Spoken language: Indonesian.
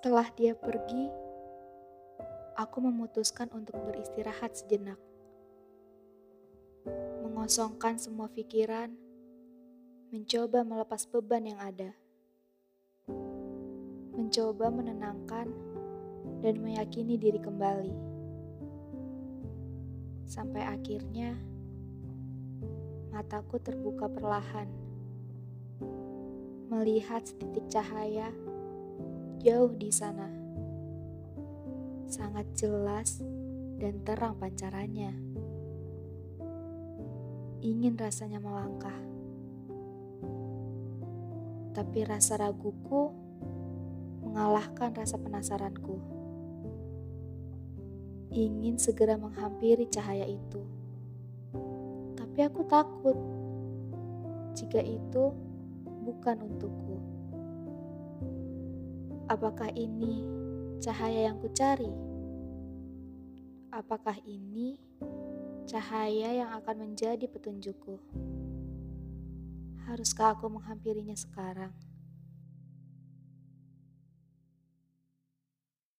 Setelah dia pergi, aku memutuskan untuk beristirahat sejenak. Mengosongkan semua pikiran, mencoba melepas beban yang ada. Mencoba menenangkan dan meyakini diri kembali. Sampai akhirnya mataku terbuka perlahan. Melihat setitik cahaya jauh di sana. Sangat jelas dan terang pancarannya. Ingin rasanya melangkah. Tapi rasa raguku mengalahkan rasa penasaranku. Ingin segera menghampiri cahaya itu. Tapi aku takut jika itu bukan untukku. Apakah ini cahaya yang kucari? Apakah ini cahaya yang akan menjadi petunjukku? Haruskah aku menghampirinya sekarang?